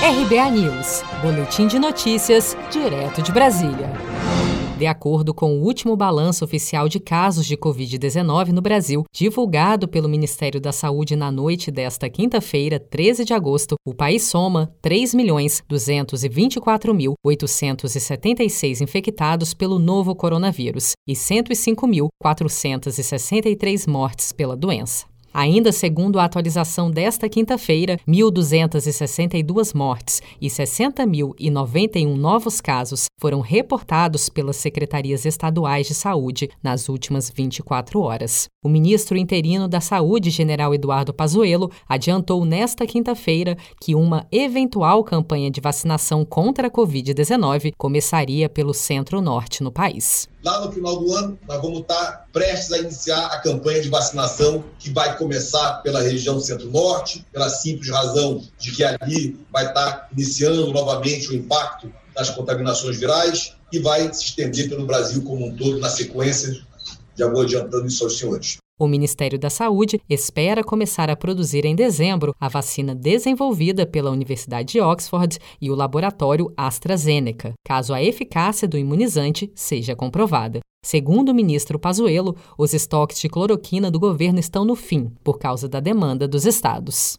RBA News, Boletim de Notícias, direto de Brasília. De acordo com o último balanço oficial de casos de Covid-19 no Brasil, divulgado pelo Ministério da Saúde na noite desta quinta-feira, 13 de agosto, o país soma 3.224.876 infectados pelo novo coronavírus e 105.463 mortes pela doença. Ainda segundo a atualização desta quinta-feira, 1.262 mortes e 60.091 novos casos foram reportados pelas secretarias estaduais de saúde nas últimas 24 horas. O ministro interino da Saúde, general Eduardo Pazuello, adiantou nesta quinta-feira que uma eventual campanha de vacinação contra a Covid-19 começaria pelo centro-norte no país. Lá no final do ano, nós vamos estar prestes a iniciar a campanha de vacinação que vai começar pela região centro-norte, pela simples razão de que ali vai estar iniciando novamente o impacto das contaminações virais e vai se estender pelo Brasil como um todo na sequência. Já vou adiantando isso aos senhores. O Ministério da Saúde espera começar a produzir em dezembro a vacina desenvolvida pela Universidade de Oxford e o laboratório AstraZeneca, caso a eficácia do imunizante seja comprovada. Segundo o ministro Pazuello, os estoques de cloroquina do governo estão no fim, por causa da demanda dos estados.